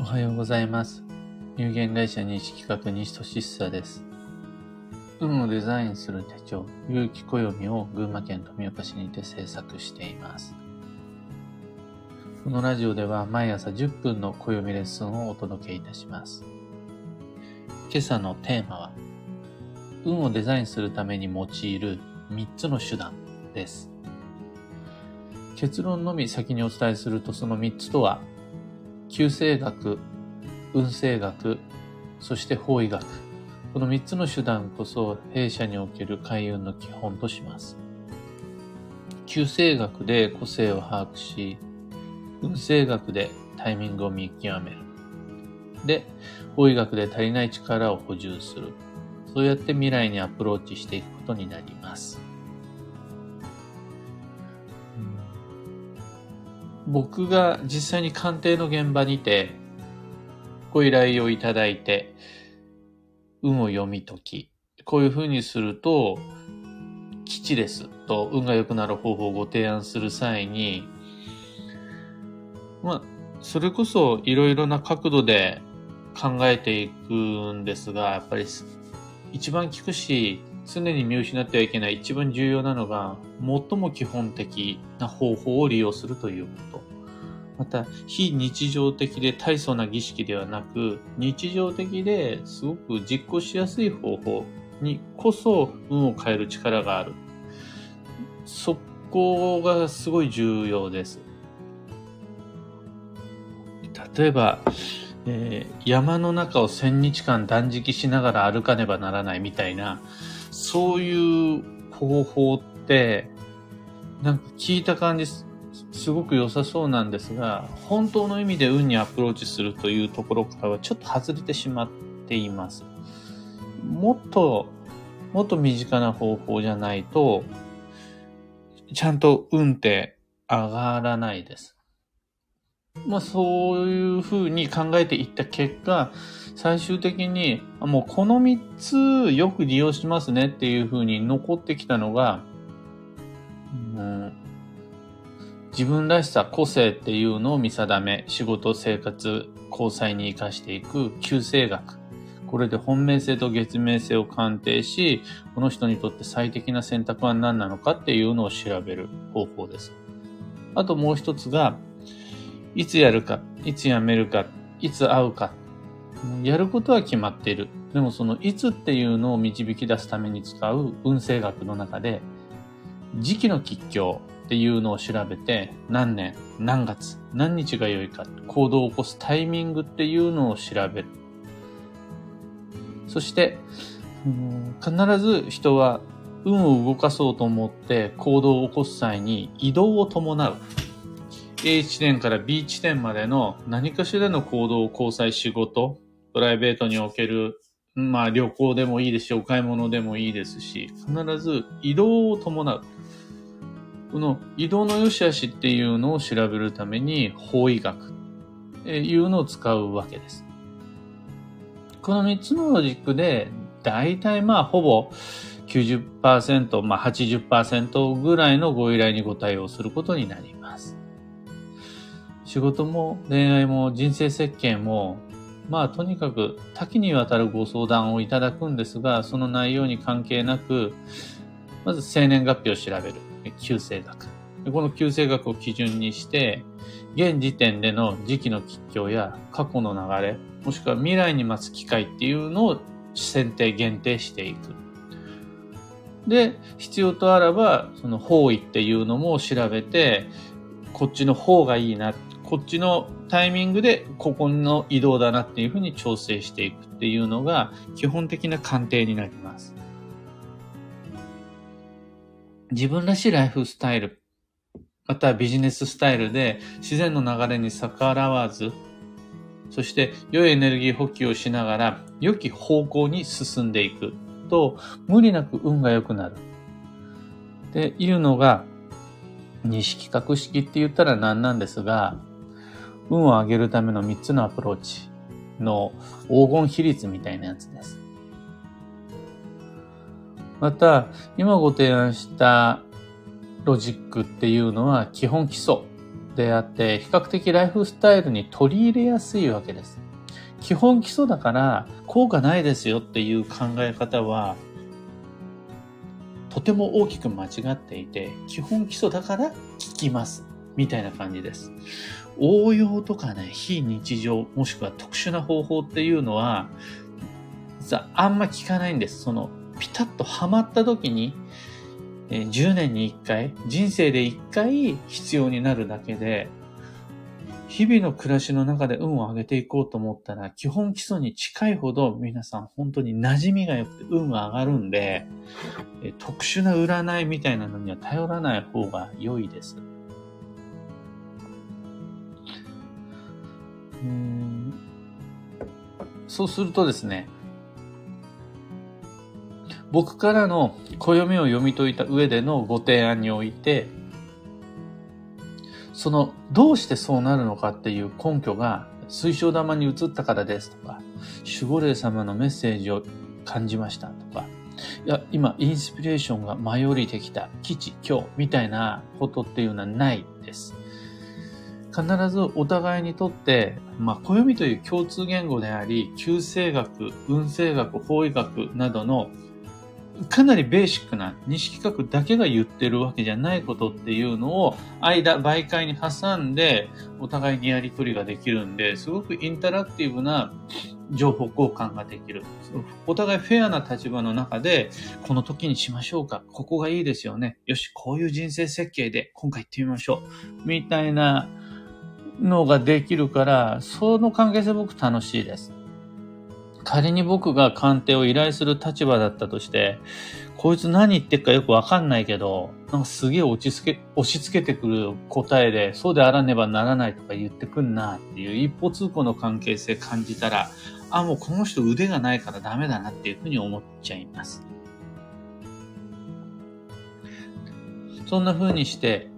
おはようございます。有限会社西企画西俊久です。運をデザインする手帳、有機暦を群馬県富岡市にて制作しています。このラジオでは毎朝10分の暦レッスンをお届けいたします。今朝のテーマは、運をデザインするために用いる3つの手段です。結論のみ先にお伝えするとその3つとは、旧星学、運勢学、そして方位学。この3つの手段こそ弊社における開運の基本とします。旧星学で個性を把握し、運勢学でタイミングを見極める。で、方位学で足りない力を補充する。そうやって未来にアプローチしていくことになります。僕が実際に鑑定の現場にてご依頼をいただいて運を読み解き、こういう風にすると吉ですと運が良くなる方法をご提案する際に、まあ、それこそいろいろな角度で考えていくんですが、やっぱり一番効くし、常に見失ってはいけない一番重要なのが、最も基本的な方法を利用するということ。また、非日常的で大層な儀式ではなく、日常的ですごく実行しやすい方法にこそ運を変える力がある。そこがすごい重要です。例えば、えー、山の中を千日間断食しながら歩かねばならないみたいな、そういう方法って、なんか聞いた感じす、ごく良さそうなんですが、本当の意味で運にアプローチするというところからはちょっと外れてしまっています。もっと、もっと身近な方法じゃないと、ちゃんと運って上がらないです。まあそういうふうに考えていった結果、最終的にもうこの3つよく利用しますねっていうふうに残ってきたのが、うん、自分らしさ、個性っていうのを見定め、仕事、生活、交際に活かしていく旧星学。これで本命性と月命性を鑑定し、この人にとって最適な選択は何なのかっていうのを調べる方法です。あともう一つが、いつやるか、いつやめるか、いつ会うか。やることは決まっている。でもそのいつっていうのを導き出すために使う運勢学の中で、時期の吉凶っていうのを調べて、何年、何月、何日が良いか、行動を起こすタイミングっていうのを調べる。そして、必ず人は運を動かそうと思って行動を起こす際に移動を伴う。A 地点から B 地点までの何かしらの行動、交際、仕事、プライベートにおける、まあ旅行でもいいですし、お買い物でもいいですし、必ず移動を伴う。この移動の良し悪しっていうのを調べるために方位学っていうのを使うわけです。この3つのロジックで、だいたいまあほぼ90%、まあ80%ぐらいのご依頼にご対応することになります。仕事も恋愛も人生設計も、まあとにかく多岐にわたるご相談をいただくんですが、その内容に関係なく、まず生年月日を調べる。旧星学。この旧星学を基準にして、現時点での時期の吉凶や過去の流れ、もしくは未来に待つ機会っていうのを選定、限定していく。で、必要とあらば、その方位っていうのも調べて、こっちの方がいいなって、こっちのタイミングでここの移動だなっていうふうに調整していくっていうのが基本的な鑑定になります。自分らしいライフスタイル、またはビジネススタイルで自然の流れに逆らわず、そして良いエネルギー補給をしながら良き方向に進んでいくと無理なく運が良くなる。っていうのが西企画式って言ったら何なんですが、運を上げるための3つのアプローチの黄金比率みたいなやつです。また、今ご提案したロジックっていうのは基本基礎であって、比較的ライフスタイルに取り入れやすいわけです。基本基礎だから効果ないですよっていう考え方は、とても大きく間違っていて、基本基礎だから効きます。みたいな感じです。応用とかね、非日常、もしくは特殊な方法っていうのは、実はあんま効かないんです。その、ピタッとハマった時に、え10年に1回、人生で1回必要になるだけで、日々の暮らしの中で運を上げていこうと思ったら、基本基礎に近いほど皆さん本当に馴染みが良くて運が上がるんで、特殊な占いみたいなのには頼らない方が良いです。うんそうするとですね、僕からの暦を読み解いた上でのご提案において、その、どうしてそうなるのかっていう根拠が水晶玉に移ったからですとか、守護霊様のメッセージを感じましたとか、いや、今、インスピレーションが舞い降りてきた、基地、今日、みたいなことっていうのはないです。必ずお互いにとって、まあ、暦という共通言語であり、旧星学、運星学、法医学などのかなりベーシックな西企画だけが言ってるわけじゃないことっていうのを間、媒介に挟んでお互いにやり取りができるんで、すごくインタラクティブな情報交換ができる。お互いフェアな立場の中で、この時にしましょうか。ここがいいですよね。よし、こういう人生設計で今回行ってみましょう。みたいなのができるから、その関係性僕楽しいです。仮に僕が鑑定を依頼する立場だったとして、こいつ何言ってっかよくわかんないけど、なんかすげえ落ち着け、押し付けてくる答えで、そうであらねばならないとか言ってくんなっていう一方通行の関係性感じたら、あ、もうこの人腕がないからダメだなっていうふうに思っちゃいます。そんな風にして、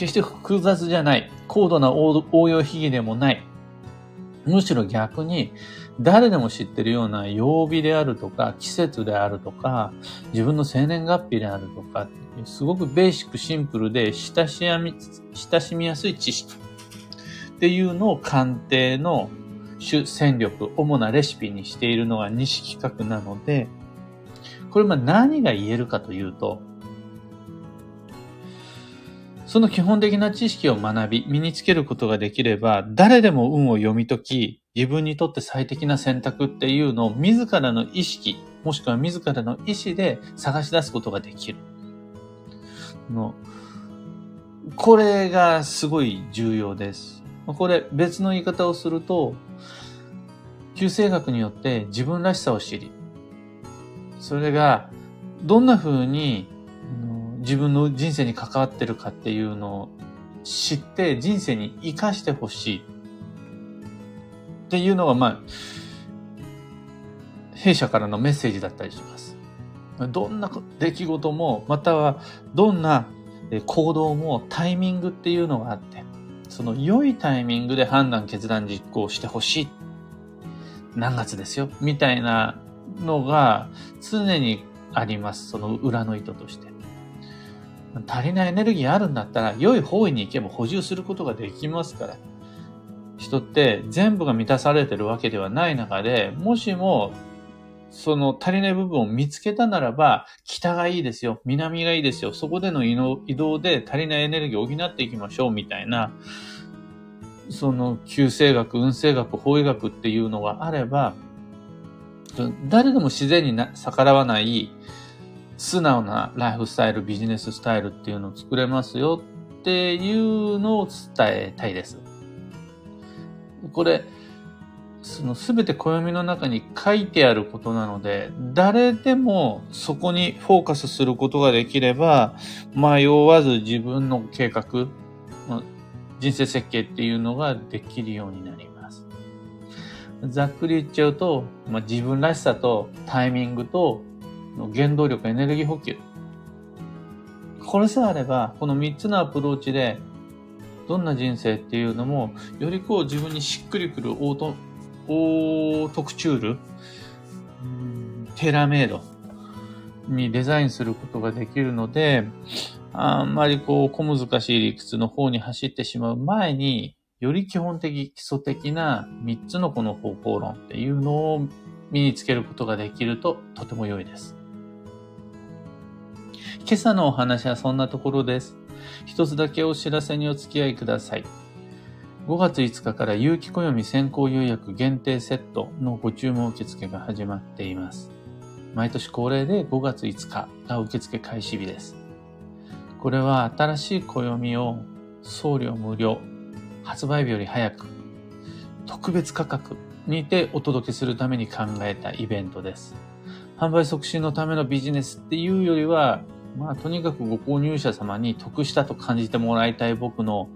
決して複雑じゃない、高度な応用秘技でもない、むしろ逆に、誰でも知ってるような曜日であるとか、季節であるとか、自分の生年月日であるとか、すごくベーシックシンプルで親しみ、親しみやすい知識。っていうのを鑑定の主戦力、主なレシピにしているのが西企画なので、これま何が言えるかというと、その基本的な知識を学び、身につけることができれば、誰でも運を読み解き、自分にとって最適な選択っていうのを自らの意識、もしくは自らの意思で探し出すことができる。のこれがすごい重要です。これ別の言い方をすると、旧生学によって自分らしさを知り、それがどんな風に自分の人生に関わってるかっていうのを知って人生に活かしてほしいっていうのが、まあ、弊社からのメッセージだったりします。どんな出来事も、またはどんな行動もタイミングっていうのがあって、その良いタイミングで判断、決断、実行してほしい。何月ですよ？みたいなのが常にあります。その裏の意図として。足りないエネルギーあるんだったら、良い方位に行けば補充することができますから。人って全部が満たされてるわけではない中で、もしも、その足りない部分を見つけたならば、北がいいですよ、南がいいですよ、そこでの移動で足りないエネルギーを補っていきましょう、みたいな、その、旧星学、運星学、法医学っていうのがあれば、誰でも自然に逆らわない素直なライフスタイル、ビジネススタイルっていうのを作れますよっていうのを伝えたいです。これ、そのすべて暦の中に書いてあることなので、誰でもそこにフォーカスすることができれば、迷わず自分の計画、人生設計っていうのができるようになります。ざっくり言っちゃうと、まあ、自分らしさとタイミングとの原動力、エネルギー補給。これさえあれば、この3つのアプローチで、どんな人生っていうのも、よりこう自分にしっくりくるオート、オートクチュール、テラメイドにデザインすることができるので、あんまりこう、小難しい理屈の方に走ってしまう前に、より基本的、基礎的な3つのこの方向論っていうのを身につけることができるととても良いです。今朝のお話はそんなところです。一つだけお知らせにお付き合いください。5月5日から有機暦先行予約限定セットのご注文受付が始まっています。毎年恒例で5月5日が受付開始日です。これは新しい暦を送料無料、発売日より早く、特別価格にてお届けするために考えたイベントです。販売促進のためのビジネスっていうよりは、まあ、とにかくご購入者様に得したと感じてもらいたい僕の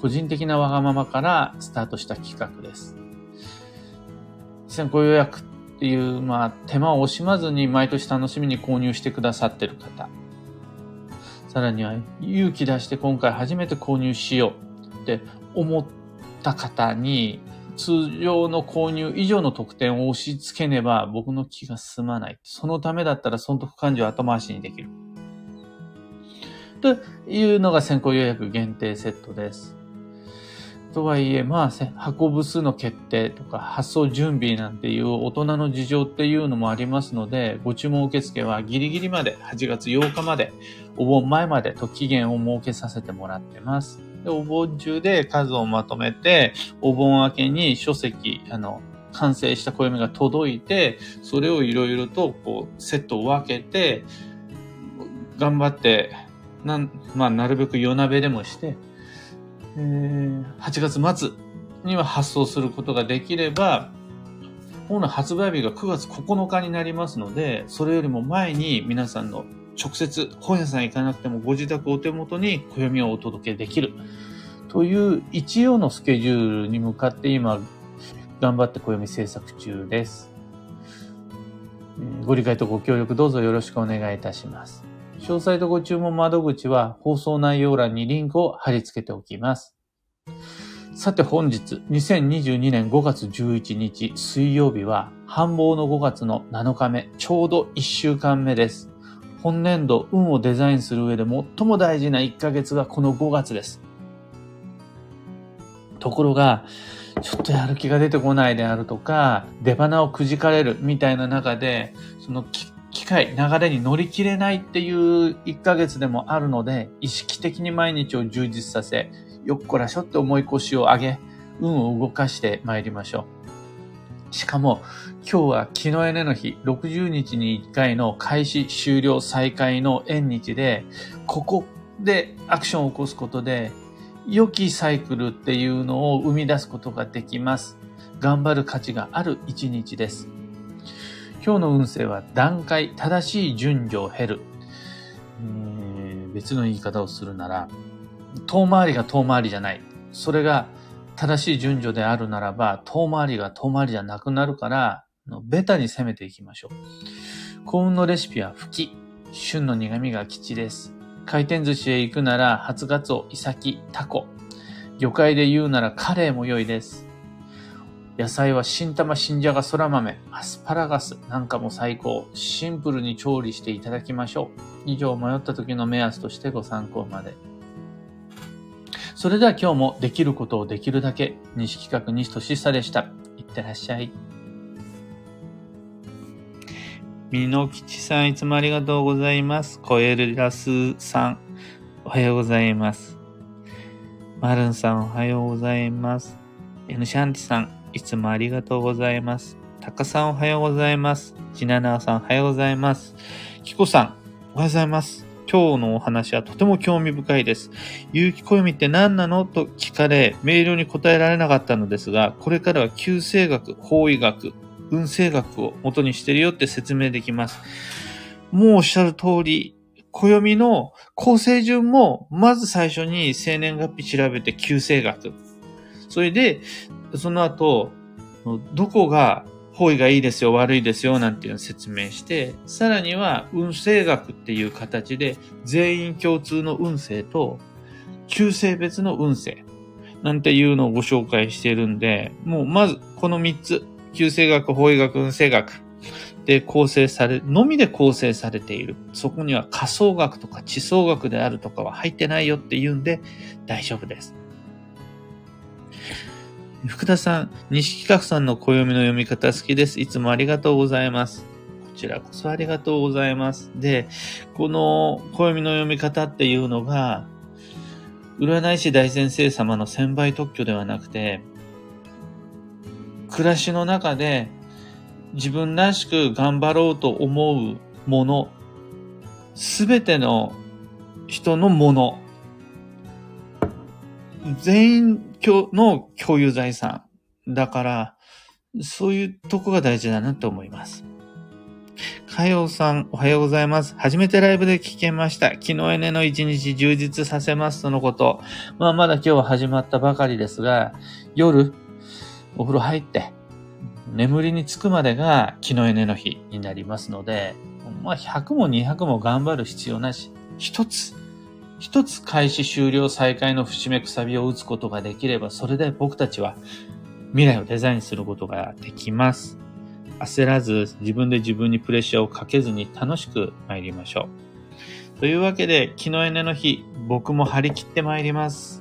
個人的なわがままからスタートした企画です。先行予約っていう、まあ、手間を惜しまずに毎年楽しみに購入してくださってる方。さらには勇気出して今回初めて購入しようって思った方に通常の購入以上の特典を押し付けねば僕の気が済まない。そのためだったら損得感情を後回しにできる。というのが先行予約限定セットです。とはいえ、まあ、箱部数の決定とか発送準備なんていう大人の事情っていうのもありますので、ご注文受付はギリギリまで、8月8日まで、お盆前までと期限を設けさせてもらってます。でお盆中で数をまとめて、お盆明けに書籍、あの、完成した暦が届いて、それをいろいろとこうセットを分けて、頑張って、なん、まあ、なるべく夜鍋でもして、えー、8月末には発送することができれば、本の発売日が9月9日になりますので、それよりも前に皆さんの直接本屋さん行かなくてもご自宅お手元に暦をお届けできるという一応のスケジュールに向かって今頑張って暦制作中です。ご理解とご協力どうぞよろしくお願いいたします。詳細とご注文窓口は放送内容欄にリンクを貼り付けておきます。さて本日、2022年5月11日水曜日は、繁忙の5月の7日目、ちょうど1週間目です。本年度、運をデザインする上で最も大事な1ヶ月がこの5月です。ところが、ちょっとやる気が出てこないであるとか、出花をくじかれるみたいな中で、その機会、流れに乗り切れないっていう1ヶ月でもあるので、意識的に毎日を充実させ、よっこらしょって思い越しを上げ、運を動かして参りましょう。しかも、今日は気のエネの日、60日に1回の開始、終了、再開の縁日で、ここでアクションを起こすことで、良きサイクルっていうのを生み出すことができます。頑張る価値がある一日です。今日の運勢は段階、正しい順序を経る。別の言い方をするなら、遠回りが遠回りじゃない。それが正しい順序であるならば、遠回りが遠回りじゃなくなるから、ベタに攻めていきましょう。幸運のレシピは吹き。旬の苦味が吉です。回転寿司へ行くなら、初ガツオ、イサキ、タコ。魚介で言うならカレーも良いです。野菜は新玉、新じゃが、そら豆、アスパラガスなんかも最高。シンプルに調理していただきましょう。以上、迷った時の目安としてご参考まで。それでは今日もできることをできるだけ、西企画西俊久でした。いってらっしゃい。みのきちさん、いつもありがとうございます。コエルラスさん、おはようございます。マルンさん、おはようございます。エヌシャンティさん、いつもありがとうございます。たかさんおはようございます。ちななさんおはようございます。きこさんおはようございます。今日のお話はとても興味深いです。有機暦って何なのと聞かれ、明瞭に答えられなかったのですが、これからは旧星学、方位学、運勢学を元にしてるよって説明できます。もうおっしゃる通り、暦の構成順も、まず最初に生年月日調べて旧星学。それで、その後、どこが方位がいいですよ、悪いですよ、なんていうのを説明して、さらには運勢学っていう形で全員共通の運勢と、旧性別の運勢なんていうのをご紹介しているんで、もうまずこの3つ、旧星学、方位学、運勢学で構成され、のみで構成されている。そこには仮想学とか地層学であるとかは入ってないよって言うんで大丈夫です。福田さん、西企画さんの暦の読み方好きです。いつもありがとうございます。こちらこそありがとうございます。で、この暦の読み方っていうのが、占い師大先生様の千倍特許ではなくて、暮らしの中で自分らしく頑張ろうと思うもの、すべての人のもの、全員の共有財産。だから、そういうとこが大事だなと思います。かようさん、おはようございます。初めてライブで聞けました。昨日エネの一日充実させますとのこと。まあ、まだ今日は始まったばかりですが、夜、お風呂入って、眠りにつくまでが気のエネの日になりますので、まあ、100も200も頑張る必要なし、一つ、一つ開始終了再開の節目くさびを打つことができれば、それで僕たちは未来をデザインすることができます。焦らず自分で自分にプレッシャーをかけずに楽しく参りましょう。というわけで、気のエネの日、僕も張り切って参ります。